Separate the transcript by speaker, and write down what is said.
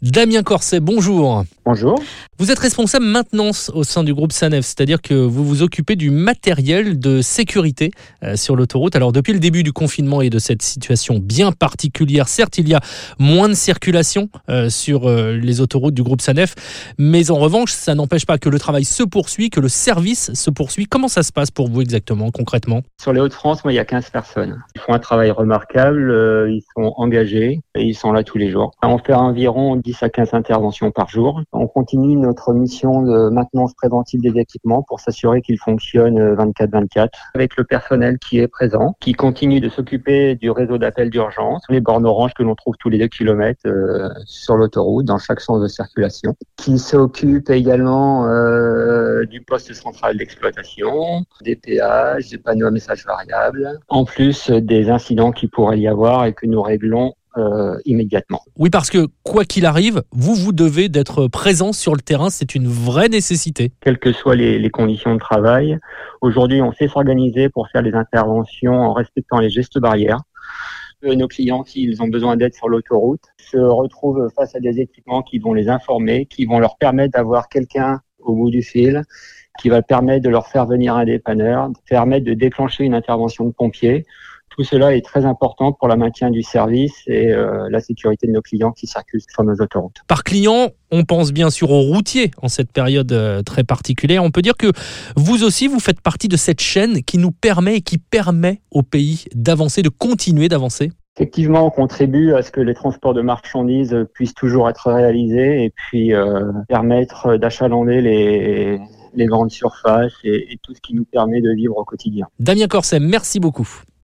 Speaker 1: Damien Corset, bonjour.
Speaker 2: Bonjour.
Speaker 1: Vous êtes responsable maintenance au sein du groupe SANEF, c'est-à-dire que vous vous occupez du matériel de sécurité euh, sur l'autoroute. Alors depuis le début du confinement et de cette situation bien particulière, certes il y a moins de circulation euh, sur euh, les autoroutes du groupe SANEF, mais en revanche ça n'empêche pas que le travail se poursuit, que le service se poursuit. Comment ça se passe pour vous exactement, concrètement?
Speaker 2: Sur les Hauts-de-France, moi il y a 15 personnes. Ils font un travail remarquable, ils sont engagés et ils sont là tous les jours. On fait environ 10 à 15 interventions par jour. On continue notre mission de maintenance préventive des équipements pour s'assurer qu'ils fonctionnent 24-24 avec le personnel qui est présent, qui continue de s'occuper du réseau d'appel d'urgence, les bornes oranges que l'on trouve tous les deux kilomètres euh, sur l'autoroute dans chaque sens de circulation, qui s'occupe également euh, du poste central d'exploitation, des péages, des panneaux à messages variables, en plus des incidents qui pourraient y avoir et que nous réglons euh, immédiatement.
Speaker 1: Oui, parce que quoi qu'il arrive, vous, vous devez d'être présent sur le terrain, c'est une vraie nécessité.
Speaker 2: Quelles que soient les, les conditions de travail, aujourd'hui on sait s'organiser pour faire des interventions en respectant les gestes barrières. Euh, nos clients, s'ils ont besoin d'aide sur l'autoroute, se retrouvent face à des équipements qui vont les informer, qui vont leur permettre d'avoir quelqu'un au bout du fil, qui va permettre de leur faire venir un dépanneur, permettre de déclencher une intervention de pompiers tout cela est très important pour le maintien du service et euh, la sécurité de nos clients qui circulent sur nos autoroutes.
Speaker 1: Par client, on pense bien sûr aux routiers en cette période euh, très particulière. On peut dire que vous aussi, vous faites partie de cette chaîne qui nous permet et qui permet au pays d'avancer, de continuer d'avancer.
Speaker 2: Effectivement, on contribue à ce que les transports de marchandises puissent toujours être réalisés et puis euh, permettre d'achalander les, les grandes surfaces et, et tout ce qui nous permet de vivre au quotidien.
Speaker 1: Damien Corset, merci beaucoup.